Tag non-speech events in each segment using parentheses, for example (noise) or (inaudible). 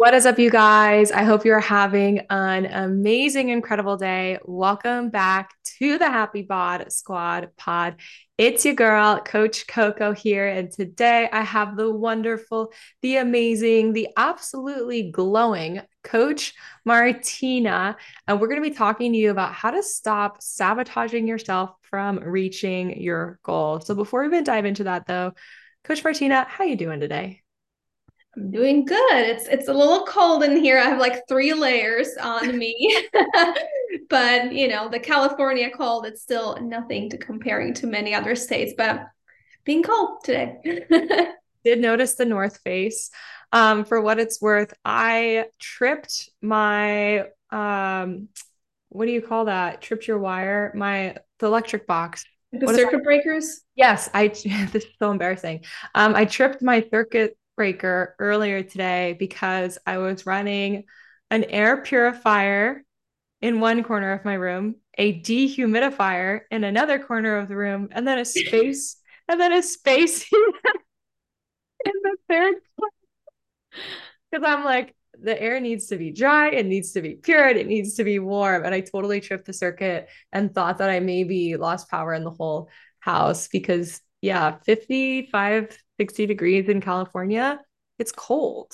What is up, you guys? I hope you're having an amazing, incredible day. Welcome back to the Happy Bod Squad pod. It's your girl, Coach Coco here. And today I have the wonderful, the amazing, the absolutely glowing Coach Martina. And we're going to be talking to you about how to stop sabotaging yourself from reaching your goal. So before we even dive into that, though, Coach Martina, how are you doing today? I'm doing good. It's it's a little cold in here. I have like three layers on me. (laughs) but, you know, the California cold, it's still nothing to comparing to many other states, but being cold today. (laughs) Did notice the North Face. Um, for what it's worth, I tripped my um what do you call that? Tripped your wire, my the electric box. The what circuit breakers? Yes, I (laughs) this is so embarrassing. Um, I tripped my circuit breaker earlier today because I was running an air purifier in one corner of my room, a dehumidifier in another corner of the room, and then a space (laughs) and then a space (laughs) in the third because I'm like the air needs to be dry, it needs to be pure, it needs to be warm. And I totally tripped the circuit and thought that I maybe lost power in the whole house because yeah, 55 60 degrees in California, it's cold,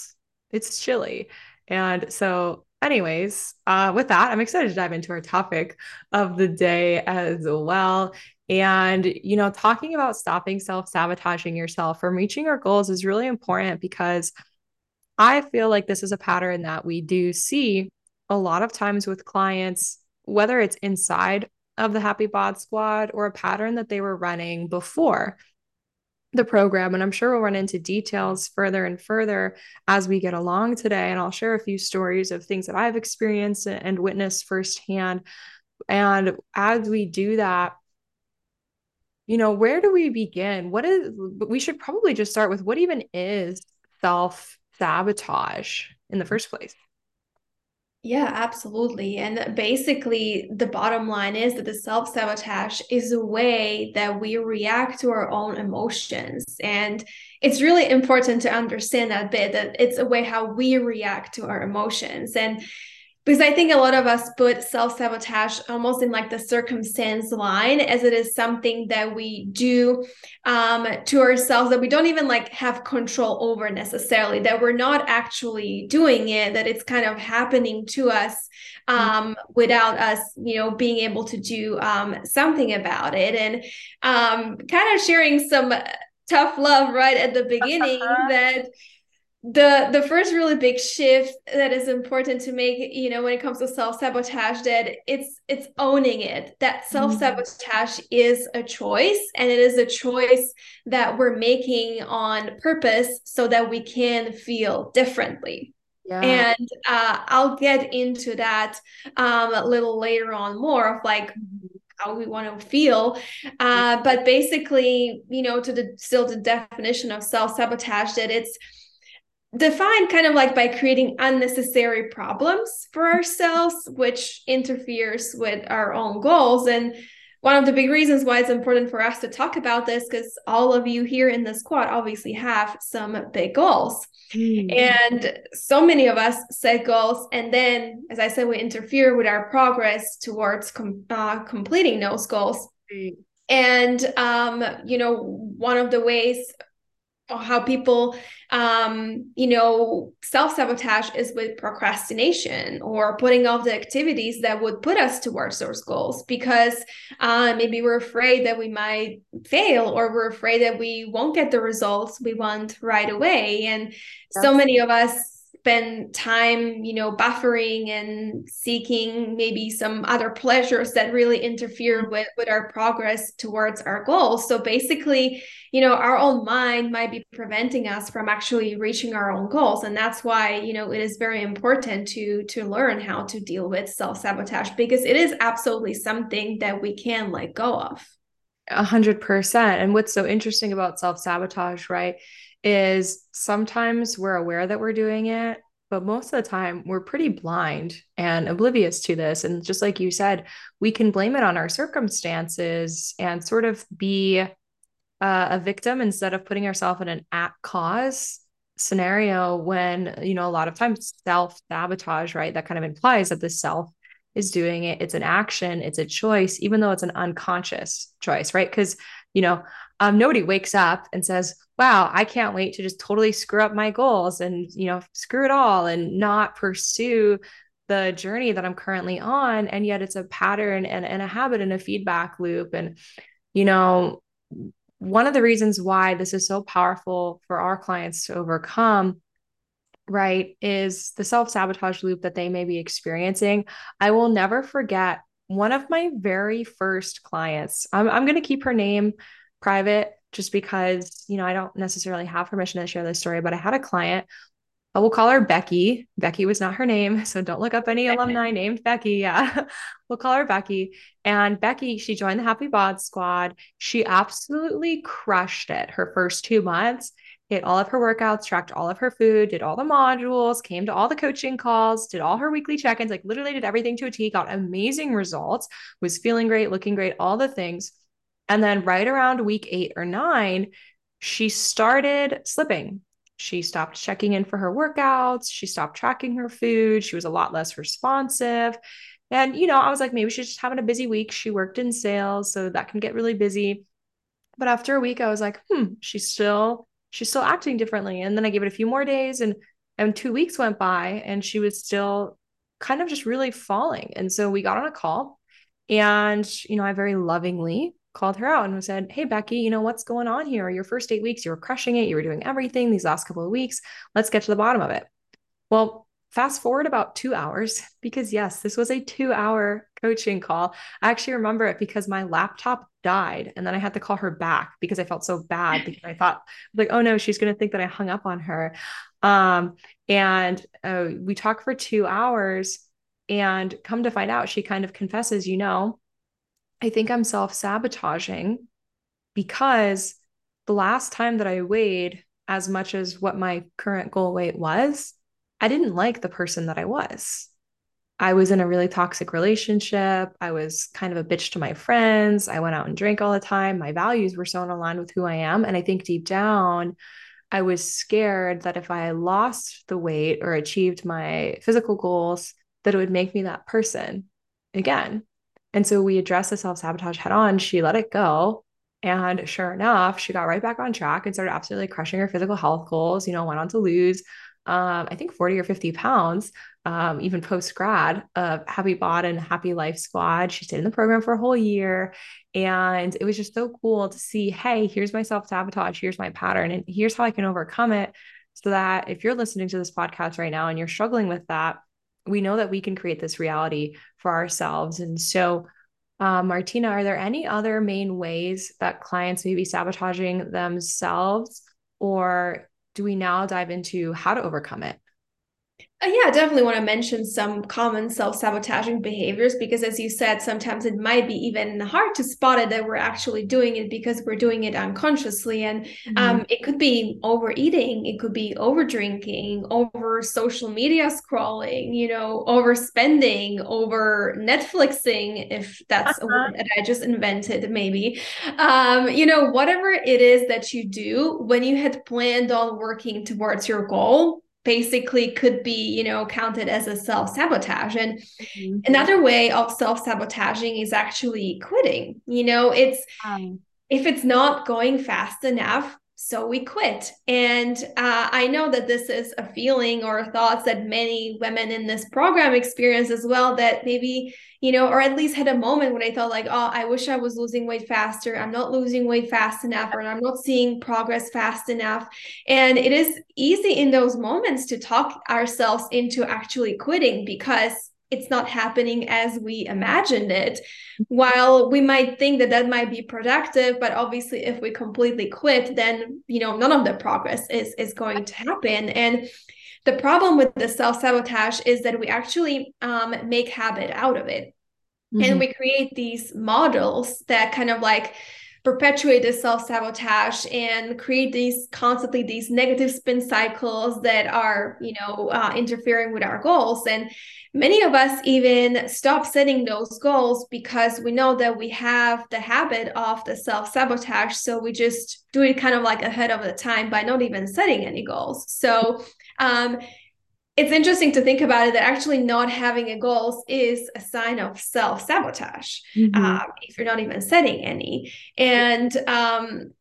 it's chilly. And so, anyways, uh, with that, I'm excited to dive into our topic of the day as well. And, you know, talking about stopping self sabotaging yourself from reaching our goals is really important because I feel like this is a pattern that we do see a lot of times with clients, whether it's inside of the Happy Bod Squad or a pattern that they were running before the program. And I'm sure we'll run into details further and further as we get along today. And I'll share a few stories of things that I've experienced and witnessed firsthand. And as we do that, you know, where do we begin? What is, we should probably just start with what even is self sabotage in the mm-hmm. first place? Yeah, absolutely. And basically, the bottom line is that the self sabotage is a way that we react to our own emotions. And it's really important to understand that bit that it's a way how we react to our emotions. And because I think a lot of us put self sabotage almost in like the circumstance line, as it is something that we do um, to ourselves that we don't even like have control over necessarily, that we're not actually doing it, that it's kind of happening to us um, without us, you know, being able to do um, something about it. And um, kind of sharing some tough love right at the beginning (laughs) that the the first really big shift that is important to make you know when it comes to self-sabotage that it's it's owning it that mm-hmm. self-sabotage is a choice and it is a choice that we're making on purpose so that we can feel differently yeah. and uh, i'll get into that um, a little later on more of like mm-hmm. how we want to feel uh, but basically you know to the still the definition of self-sabotage that it's defined kind of like by creating unnecessary problems for ourselves, which interferes with our own goals. And one of the big reasons why it's important for us to talk about this, because all of you here in the squad obviously have some big goals. Mm. And so many of us set goals. And then, as I said, we interfere with our progress towards com- uh, completing those goals. Mm. And, um, you know, one of the ways how people um you know self-sabotage is with procrastination or putting off the activities that would put us towards those goals because uh, maybe we're afraid that we might fail or we're afraid that we won't get the results we want right away. And That's- so many of us spend time, you know, buffering and seeking maybe some other pleasures that really interfere mm-hmm. with, with our progress towards our goals. So basically, you know, our own mind might be preventing us from actually reaching our own goals. And that's why, you know, it is very important to to learn how to deal with self-sabotage because it is absolutely something that we can let go of. A hundred percent. And what's so interesting about self-sabotage, right? Is sometimes we're aware that we're doing it, but most of the time we're pretty blind and oblivious to this. And just like you said, we can blame it on our circumstances and sort of be uh, a victim instead of putting ourselves in an at cause scenario when, you know, a lot of times self sabotage, right? That kind of implies that the self is doing it. It's an action, it's a choice, even though it's an unconscious choice, right? Because, you know, um, nobody wakes up and says, wow, I can't wait to just totally screw up my goals and, you know, screw it all and not pursue the journey that I'm currently on. And yet it's a pattern and, and a habit and a feedback loop. And, you know, one of the reasons why this is so powerful for our clients to overcome right is the self-sabotage loop that they may be experiencing i will never forget one of my very first clients i'm, I'm going to keep her name private just because you know i don't necessarily have permission to share this story but i had a client I will call her Becky. Becky was not her name. So don't look up any (laughs) alumni named Becky. Yeah. (laughs) we'll call her Becky. And Becky, she joined the Happy Bod Squad. She absolutely crushed it her first two months. Hit all of her workouts, tracked all of her food, did all the modules, came to all the coaching calls, did all her weekly check ins, like literally did everything to a T, got amazing results, was feeling great, looking great, all the things. And then right around week eight or nine, she started slipping she stopped checking in for her workouts. She stopped tracking her food. She was a lot less responsive. And, you know, I was like, maybe she's just having a busy week. She worked in sales, so that can get really busy. But after a week, I was like, hmm, she's still, she's still acting differently. And then I gave it a few more days and and two weeks went by and she was still kind of just really falling. And so we got on a call and, you know, I very lovingly called her out and said, Hey, Becky, you know, what's going on here? Your first eight weeks, you were crushing it. You were doing everything these last couple of weeks. Let's get to the bottom of it. Well, fast forward about two hours, (laughs) because yes, this was a two hour coaching call. I actually remember it because my laptop died and then I had to call her back because I felt so bad because I thought, like, oh no, she's going to think that I hung up on her. Um, and uh, we talked for two hours and come to find out, she kind of confesses, you know, I think I'm self sabotaging because the last time that I weighed as much as what my current goal weight was, I didn't like the person that I was. I was in a really toxic relationship. I was kind of a bitch to my friends. I went out and drank all the time. My values were so line with who I am. And I think deep down, I was scared that if I lost the weight or achieved my physical goals, that it would make me that person again. And so we addressed the self sabotage head on. She let it go. And sure enough, she got right back on track and started absolutely crushing her physical health goals, you know, went on to lose, um, I think 40 or 50 pounds, um, even post grad of Happy Bod and Happy Life Squad. She stayed in the program for a whole year. And it was just so cool to see hey, here's my self sabotage, here's my pattern, and here's how I can overcome it. So that if you're listening to this podcast right now and you're struggling with that, we know that we can create this reality for ourselves. And so, uh, Martina, are there any other main ways that clients may be sabotaging themselves, or do we now dive into how to overcome it? Uh, yeah, I definitely want to mention some common self sabotaging behaviors because, as you said, sometimes it might be even hard to spot it that we're actually doing it because we're doing it unconsciously. And mm-hmm. um, it could be overeating, it could be over drinking, over social media scrolling, you know, overspending, over Netflixing, if that's uh-huh. a word that I just invented, maybe. Um, you know, whatever it is that you do when you had planned on working towards your goal basically could be you know counted as a self-sabotage and mm-hmm. another way of self-sabotaging is actually quitting you know it's um, if it's not going fast enough so we quit. And uh, I know that this is a feeling or thoughts that many women in this program experience as well. That maybe, you know, or at least had a moment when I thought, like, oh, I wish I was losing weight faster. I'm not losing weight fast enough, or I'm not seeing progress fast enough. And it is easy in those moments to talk ourselves into actually quitting because it's not happening as we imagined it while we might think that that might be productive but obviously if we completely quit then you know none of the progress is is going to happen and the problem with the self-sabotage is that we actually um, make habit out of it mm-hmm. and we create these models that kind of like perpetuate this self-sabotage and create these constantly these negative spin cycles that are you know uh, interfering with our goals. And many of us even stop setting those goals because we know that we have the habit of the self-sabotage. So we just do it kind of like ahead of the time by not even setting any goals. So um, it's interesting to think about it that actually not having a goals is a sign of self sabotage mm-hmm. um, if you're not even setting any and um,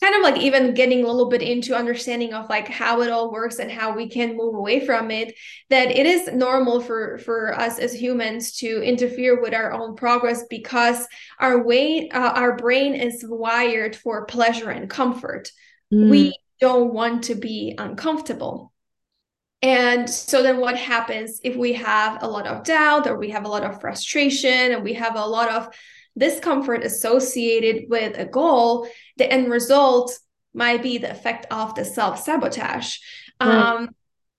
kind of like even getting a little bit into understanding of like how it all works and how we can move away from it that it is normal for for us as humans to interfere with our own progress because our way uh, our brain is wired for pleasure and comfort mm. we don't want to be uncomfortable and so then what happens if we have a lot of doubt or we have a lot of frustration and we have a lot of discomfort associated with a goal, the end result might be the effect of the self sabotage. Right. Um,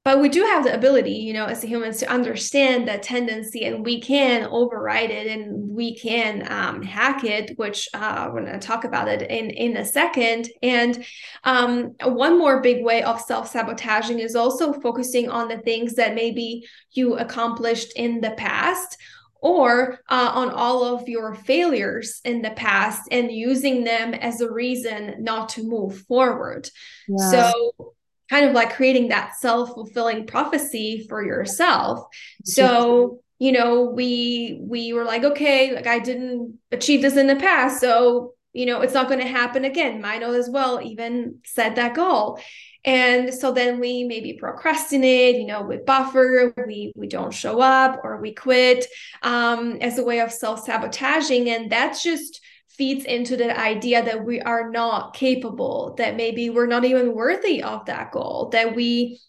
but we do have the ability you know as humans to understand that tendency and we can override it and we can um, hack it which uh, we're going to talk about it in in a second and um, one more big way of self-sabotaging is also focusing on the things that maybe you accomplished in the past or uh, on all of your failures in the past and using them as a reason not to move forward. Yeah. So kind of like creating that self-fulfilling prophecy for yourself. So you know we we were like okay like i didn't achieve this in the past so you know it's not going to happen again. Mino as well even set that goal. And so then we maybe procrastinate you know we buffer we we don't show up or we quit um, as a way of self-sabotaging. And that's just feeds into the idea that we are not capable, that maybe we're not even worthy of that goal, that we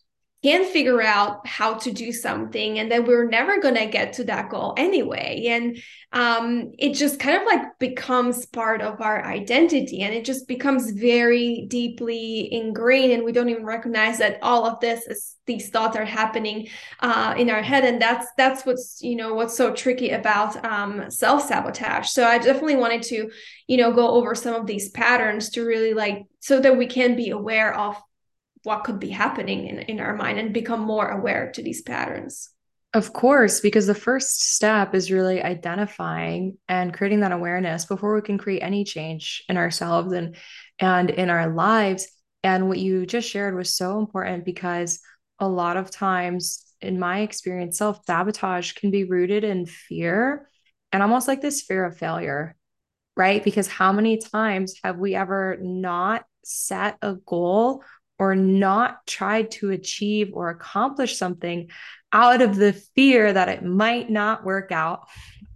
can figure out how to do something and then we're never going to get to that goal anyway. And um, it just kind of like becomes part of our identity and it just becomes very deeply ingrained and we don't even recognize that all of this is these thoughts are happening uh, in our head. And that's that's what's you know what's so tricky about um, self-sabotage. So i definitely wanted to you know go over some of these patterns to really like so that we can be aware of what could be happening in, in our mind and become more aware to these patterns. Of course, because the first step is really identifying and creating that awareness before we can create any change in ourselves and and in our lives. And what you just shared was so important because a lot of times in my experience, self-sabotage can be rooted in fear and almost like this fear of failure, right? Because how many times have we ever not set a goal or not tried to achieve or accomplish something out of the fear that it might not work out.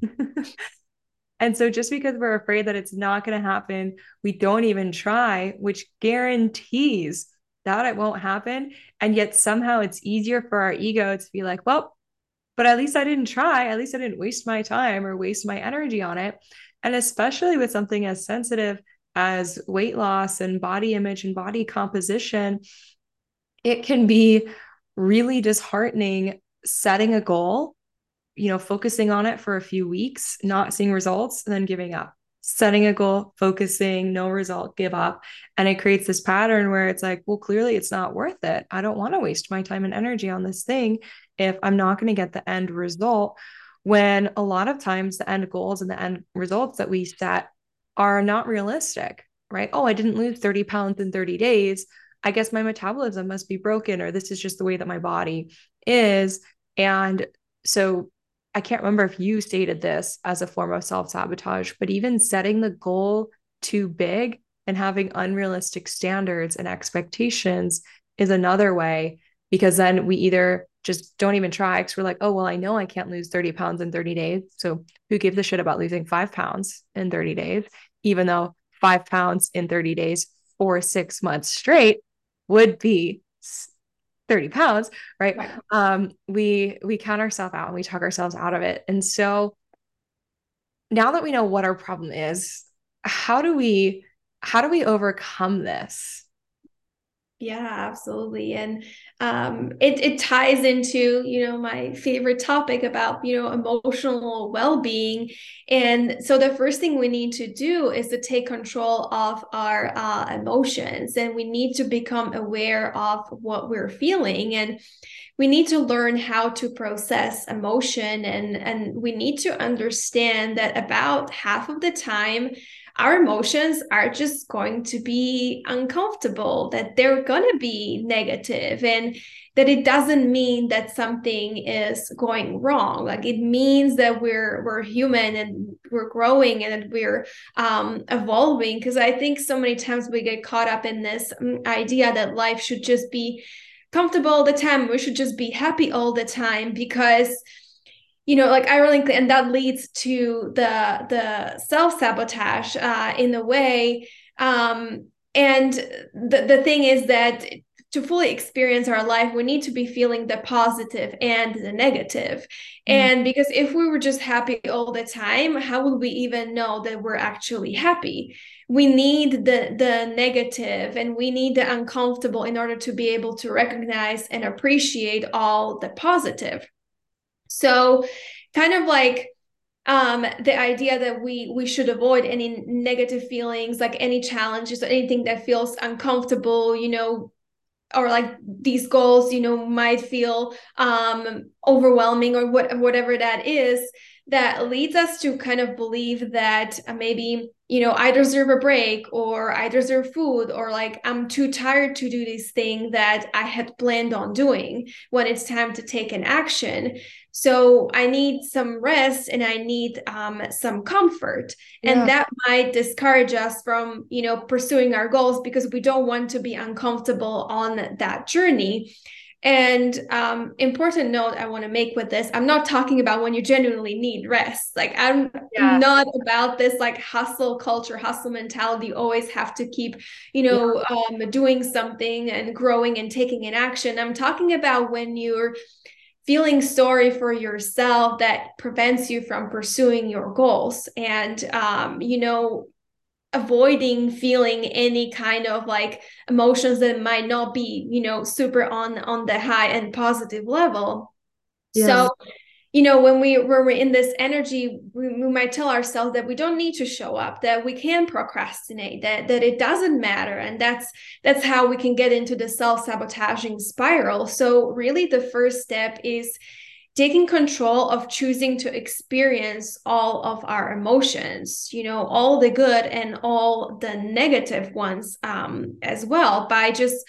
(laughs) and so, just because we're afraid that it's not going to happen, we don't even try, which guarantees that it won't happen. And yet, somehow, it's easier for our ego to be like, well, but at least I didn't try. At least I didn't waste my time or waste my energy on it. And especially with something as sensitive as weight loss and body image and body composition, it can be really disheartening setting a goal, you know, focusing on it for a few weeks, not seeing results, and then giving up. Setting a goal, focusing, no result, give up. And it creates this pattern where it's like, well, clearly it's not worth it. I don't want to waste my time and energy on this thing if I'm not going to get the end result. When a lot of times the end goals and the end results that we set are not realistic, right? Oh, I didn't lose 30 pounds in 30 days. I guess my metabolism must be broken, or this is just the way that my body is. And so I can't remember if you stated this as a form of self sabotage, but even setting the goal too big and having unrealistic standards and expectations is another way because then we either just don't even try because we're like, oh, well, I know I can't lose 30 pounds in 30 days. So who gives a shit about losing five pounds in 30 days? Even though five pounds in 30 days for six months straight would be 30 pounds, right? right. Um, we we count ourselves out and we talk ourselves out of it. And so now that we know what our problem is, how do we how do we overcome this? Yeah, absolutely. And um, it, it ties into, you know, my favorite topic about, you know, emotional well-being. And so the first thing we need to do is to take control of our uh, emotions and we need to become aware of what we're feeling. And we need to learn how to process emotion and, and we need to understand that about half of the time our emotions are just going to be uncomfortable, that they're going to be negative, and that it doesn't mean that something is going wrong. Like it means that we're we're human and we're growing and that we're um, evolving. Because I think so many times we get caught up in this um, idea that life should just be comfortable all the time. We should just be happy all the time because you know like ironically and that leads to the the self-sabotage uh, in a way. Um, and the, the thing is that to fully experience our life we need to be feeling the positive and the negative. Mm. and because if we were just happy all the time how would we even know that we're actually happy? We need the the negative and we need the uncomfortable in order to be able to recognize and appreciate all the positive so kind of like um the idea that we we should avoid any negative feelings like any challenges or anything that feels uncomfortable you know or like these goals you know might feel um overwhelming or what whatever that is that leads us to kind of believe that maybe you know i deserve a break or i deserve food or like i'm too tired to do this thing that i had planned on doing when it's time to take an action. So i need some rest and i need um, some comfort. Yeah. and that might discourage us from you know pursuing our goals because we don't want to be uncomfortable on that journey and um, important note I want to make with this: I'm not talking about when you genuinely need rest. Like I'm yeah. not about this like hustle culture, hustle mentality. You always have to keep, you know, yeah. um, doing something and growing and taking an action. I'm talking about when you're feeling sorry for yourself that prevents you from pursuing your goals and um, you know avoiding feeling any kind of like emotions that might not be you know super on on the high and positive level yeah. so you know when we when we're in this energy we, we might tell ourselves that we don't need to show up that we can procrastinate that that it doesn't matter and that's that's how we can get into the self-sabotaging spiral so really the first step is taking control of choosing to experience all of our emotions you know all the good and all the negative ones um, as well by just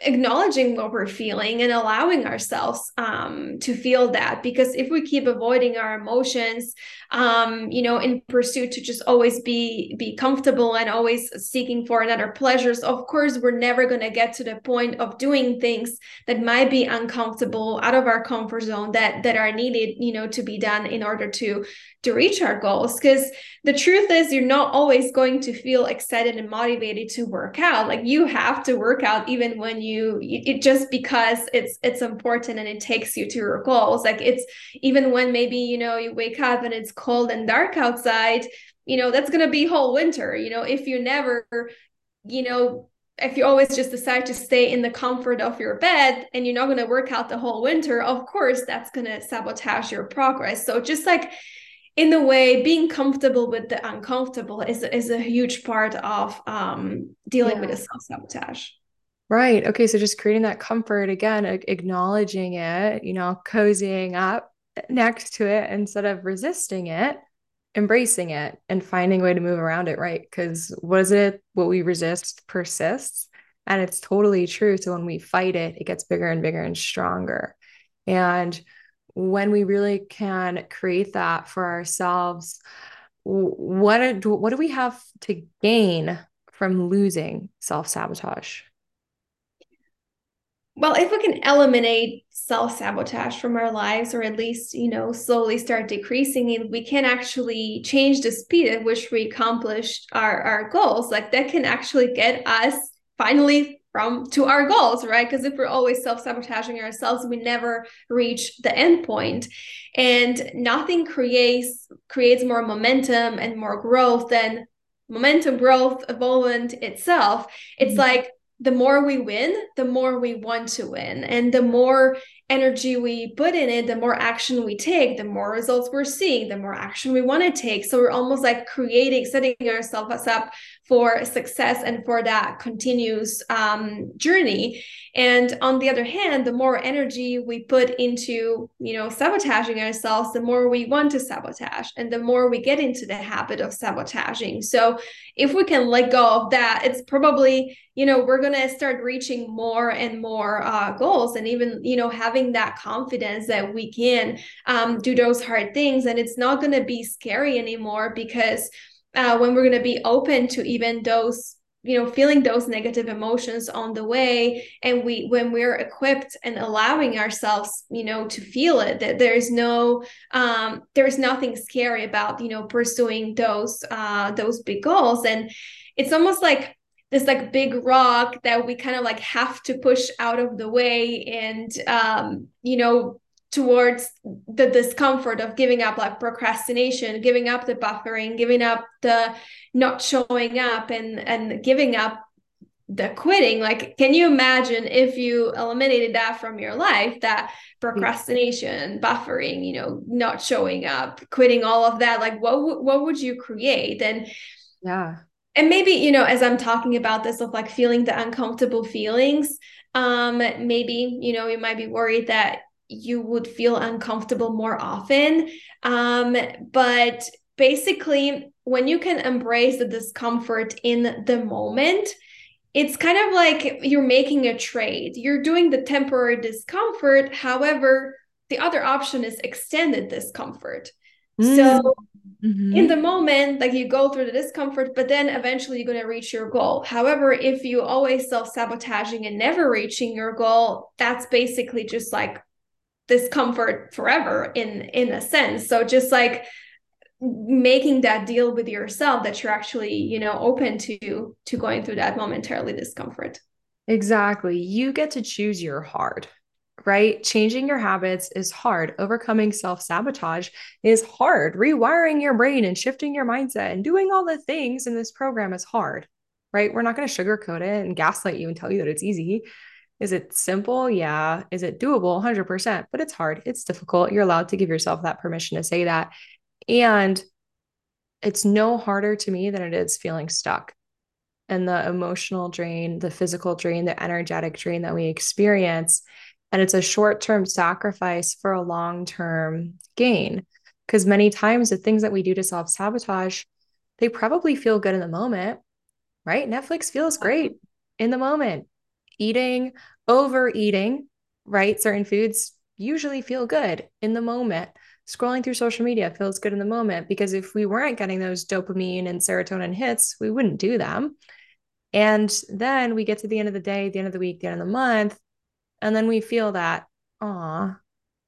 acknowledging what we're feeling and allowing ourselves um, to feel that. Because if we keep avoiding our emotions um, you know in pursuit to just always be be comfortable and always seeking for another pleasures of course we're never going to get to the point of doing things that might be uncomfortable out of our comfort zone that that are needed you know to be done in order to to reach our goals. Because the truth is you're not always going to feel excited and motivated to work out. Like you have to work out even when you it just because it's it's important and it takes you to your goals. Like it's even when maybe you know you wake up and it's cold and dark outside you know that's going to be whole winter you know if you never you know if you always just decide to stay in the comfort of your bed and you're not going to work out the whole winter of course that's going to sabotage your progress. So just like in a way being comfortable with the uncomfortable is, is a huge part of um, dealing yeah. with the self-sabotage right. Okay so just creating that comfort again acknowledging it you know cozying up next to it instead of resisting it embracing it and finding a way to move around it right? Because what is it what we resist persists and it's totally true. So when we fight it it gets bigger and bigger and stronger. And when we really can create that for ourselves what what do we have to gain from losing self-sabotage well if we can eliminate self-sabotage from our lives or at least you know slowly start decreasing it we can actually change the speed at which we accomplish our, our goals. Like that can actually get us finally from to our goals right? Because if we're always self-sabotaging ourselves we never reach the end point. And nothing creates creates more momentum and more growth than momentum growth evolvement itself. It's mm-hmm. like the more we win, the more we want to win. And the more energy we put in it, the more action we take, the more results we're seeing, the more action we want to take. So we're almost like creating, setting ourselves up for success and for that continuous um, journey. And on the other hand, the more energy we put into, you know, sabotaging ourselves, the more we want to sabotage and the more we get into the habit of sabotaging. So if we can let go of that, it's probably, you know, we're going to start reaching more and more uh, goals and even, you know, having that confidence that we can um, do those hard things. And it's not going to be scary anymore because uh, when we're going to be open to even those you know feeling those negative emotions on the way and we when we're equipped and allowing ourselves you know to feel it that there's no um there's nothing scary about you know pursuing those uh those big goals and it's almost like this like big rock that we kind of like have to push out of the way and um you know towards the discomfort of giving up like procrastination giving up the buffering giving up the not showing up and and giving up the quitting. Like can you imagine if you eliminated that from your life that procrastination buffering you know not showing up quitting all of that? Like what what would you create? And yeah and maybe you know as i'm talking about this of like feeling the uncomfortable feelings um maybe you know you might be worried that you would feel uncomfortable more often. Um, but basically, when you can embrace the discomfort in the moment, it's kind of like you're making a trade. You're doing the temporary discomfort. However, the other option is extended discomfort. Mm. So mm-hmm. in the moment, like you go through the discomfort, but then eventually you're going to reach your goal. However, if you always self sabotaging and never reaching your goal, that's basically just like discomfort forever in in a sense so just like making that deal with yourself that you're actually you know open to to going through that momentarily discomfort exactly you get to choose your hard right changing your habits is hard overcoming self-sabotage is hard rewiring your brain and shifting your mindset and doing all the things in this program is hard right we're not going to sugarcoat it and gaslight you and tell you that it's easy is it simple? Yeah. Is it doable? 100%. But it's hard. It's difficult. You're allowed to give yourself that permission to say that. And it's no harder to me than it is feeling stuck. And the emotional drain, the physical drain, the energetic drain that we experience. And it's a short term sacrifice for a long term gain. Because many times the things that we do to self sabotage, they probably feel good in the moment, right? Netflix feels great in the moment eating, overeating, right? Certain foods usually feel good in the moment. Scrolling through social media feels good in the moment because if we weren't getting those dopamine and serotonin hits, we wouldn't do them. And then we get to the end of the day, the end of the week, the end of the month, and then we feel that, ah,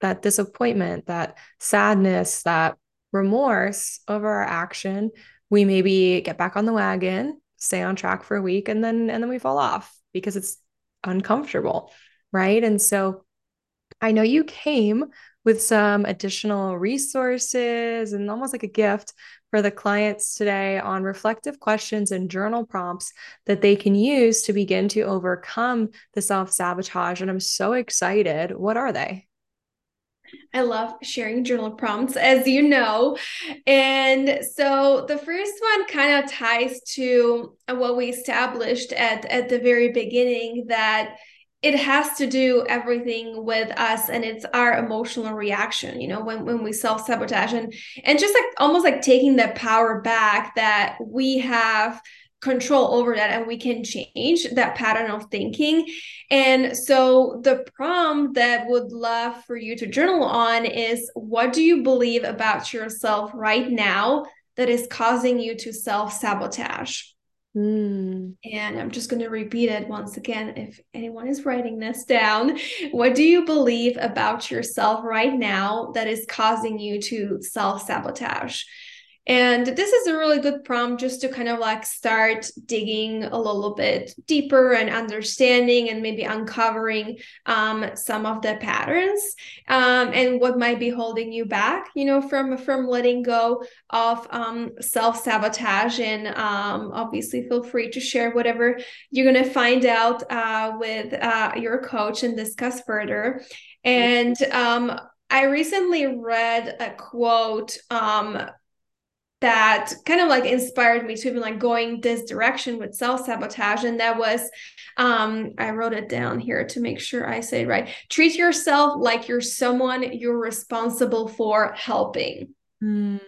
that disappointment, that sadness, that remorse over our action. We maybe get back on the wagon, stay on track for a week, and then and then we fall off because it's uncomfortable. Right. And so I know you came with some additional resources and almost like a gift for the clients today on reflective questions and journal prompts that they can use to begin to overcome the self sabotage. And I'm so excited. What are they? I love sharing journal prompts, as you know. And so the first one kind of ties to what we established at, at the very beginning that it has to do everything with us and it's our emotional reaction you know when, when we self-sabotage and and just like almost like taking that power back that we have control over that and we can change that pattern of thinking. And so the prompt that would love for you to journal on is what do you believe about yourself right now that is causing you to self-sabotage? Mm. And I'm just going to repeat it once again if anyone is writing this down. What do you believe about yourself right now that is causing you to self sabotage? And this is a really good prompt just to kind of like start digging a little bit deeper and understanding and maybe uncovering um, some of the patterns um, and what might be holding you back, you know, from from letting go of um, self sabotage. And um, obviously, feel free to share whatever you're going to find out uh, with uh, your coach and discuss further. And um, I recently read a quote um, that kind of like inspired me to even like going this direction with self-sabotage and that was um i wrote it down here to make sure i say it right treat yourself like you're someone you're responsible for helping mm.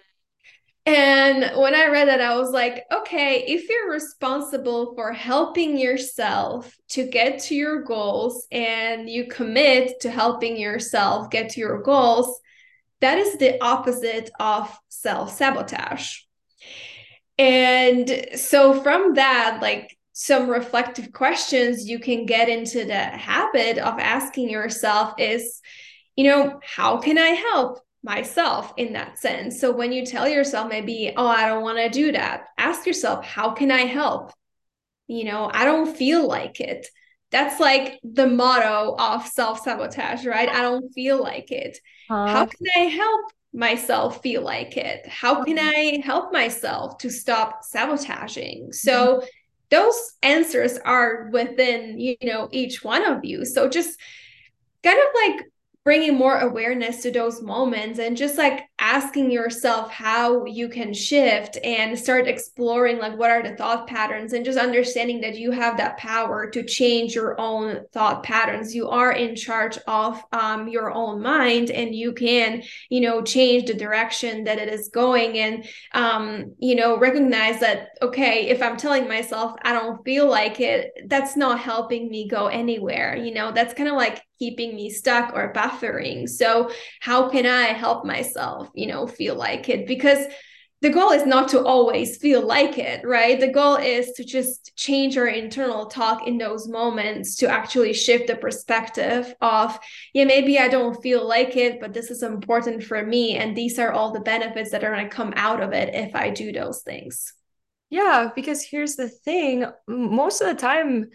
and when i read that i was like okay if you're responsible for helping yourself to get to your goals and you commit to helping yourself get to your goals that is the opposite of self sabotage. And so, from that, like some reflective questions you can get into the habit of asking yourself is, you know, how can I help myself in that sense? So, when you tell yourself, maybe, oh, I don't want to do that, ask yourself, how can I help? You know, I don't feel like it. That's like the motto of self sabotage, right? I don't feel like it. Huh? How can I help myself feel like it? How can I help myself to stop sabotaging? So, mm-hmm. those answers are within, you know, each one of you. So, just kind of like bringing more awareness to those moments and just like asking yourself how you can shift and start exploring like what are the thought patterns and just understanding that you have that power to change your own thought patterns. You are in charge of um, your own mind and you can you know change the direction that it is going and um, you know recognize that okay if i'm telling myself i don't feel like it that's not helping me go anywhere. You know that's kind of like keeping me stuck or buffering. So, how can I help myself, you know, feel like it? Because the goal is not to always feel like it, right? The goal is to just change our internal talk in those moments to actually shift the perspective of, yeah, maybe I don't feel like it, but this is important for me. And these are all the benefits that are going to come out of it if I do those things. Yeah, because here's the thing most of the time,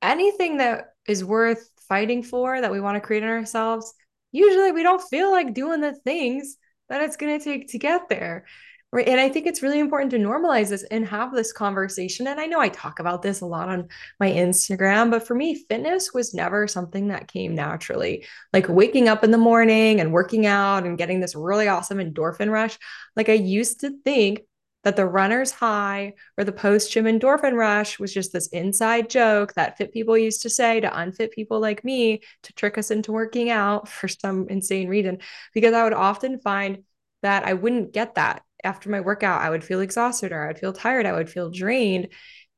anything that is worth fighting for that we want to create in ourselves, usually we don't feel like doing the things that it's going to take to get there. Right. And I think it's really important to normalize this and have this conversation. And I know I talk about this a lot on my Instagram, but for me, fitness was never something that came naturally. Like waking up in the morning and working out and getting this really awesome endorphin rush. Like I used to think that the runner's high or the post gym endorphin rush was just this inside joke that fit people used to say to unfit people like me to trick us into working out for some insane reason. Because I would often find that I wouldn't get that after my workout. I would feel exhausted or I would feel tired. I would feel drained.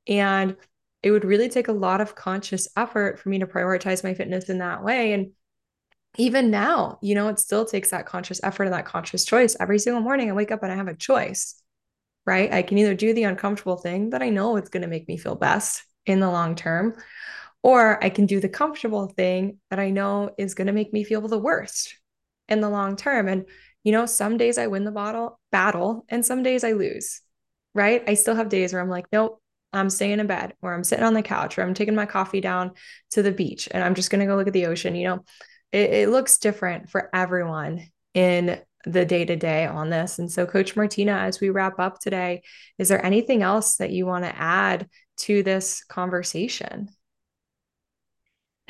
And it would really take a lot of conscious effort for me to prioritize my fitness in that way. And even now, you know, it still takes that conscious effort and that conscious choice. Every single morning I wake up and I have a choice right? I can either do the uncomfortable thing that I know it's going to make me feel best in the long term, or I can do the comfortable thing that I know is going to make me feel the worst in the long term. And, you know, some days I win the bottle battle and some days I lose, right? I still have days where I'm like, nope, I'm staying in bed or I'm sitting on the couch or I'm taking my coffee down to the beach and I'm just going to go look at the ocean. You know, it, it looks different for everyone in the day to day on this. And so, Coach Martina, as we wrap up today, is there anything else that you want to add to this conversation?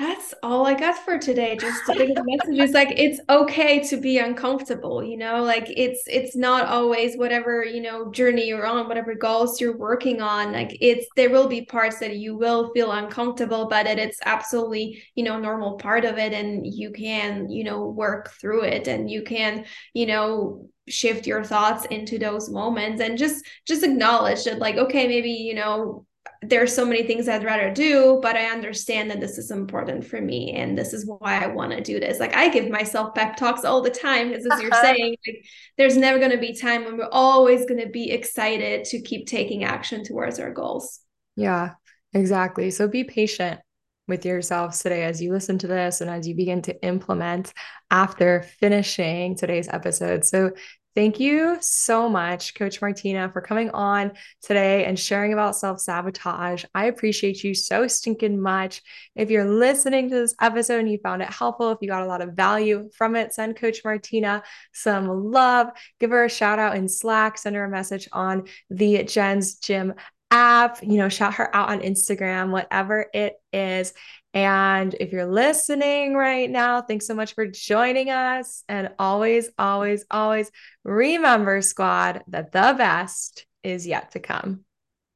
That's all I got for today. Just the message is like it's okay to be uncomfortable, you know, like it's it's not always whatever, you know, journey you're on, whatever goals you're working on. Like it's there will be parts that you will feel uncomfortable, but it, it's absolutely, you know, normal part of it. And you can, you know, work through it and you can, you know, shift your thoughts into those moments and just just acknowledge that like okay maybe you know there's so many things I'd rather do, but I understand that this is important for me and this is why I want to do this. Like I give myself pep talks all the time because as you're uh-huh. saying, like, there's never going to be time when we're always going to be excited to keep taking action towards our goals. Yeah, exactly. So be patient with yourselves today as you listen to this and as you begin to implement after finishing today's episode. So Thank you so much, Coach Martina, for coming on today and sharing about self sabotage. I appreciate you so stinking much. If you're listening to this episode and you found it helpful, if you got a lot of value from it, send Coach Martina some love. Give her a shout out in Slack, send her a message on the Jen's Gym app, you know, shout her out on Instagram, whatever it is. And if you're listening right now, thanks so much for joining us. And always, always, always remember, squad, that the best is yet to come.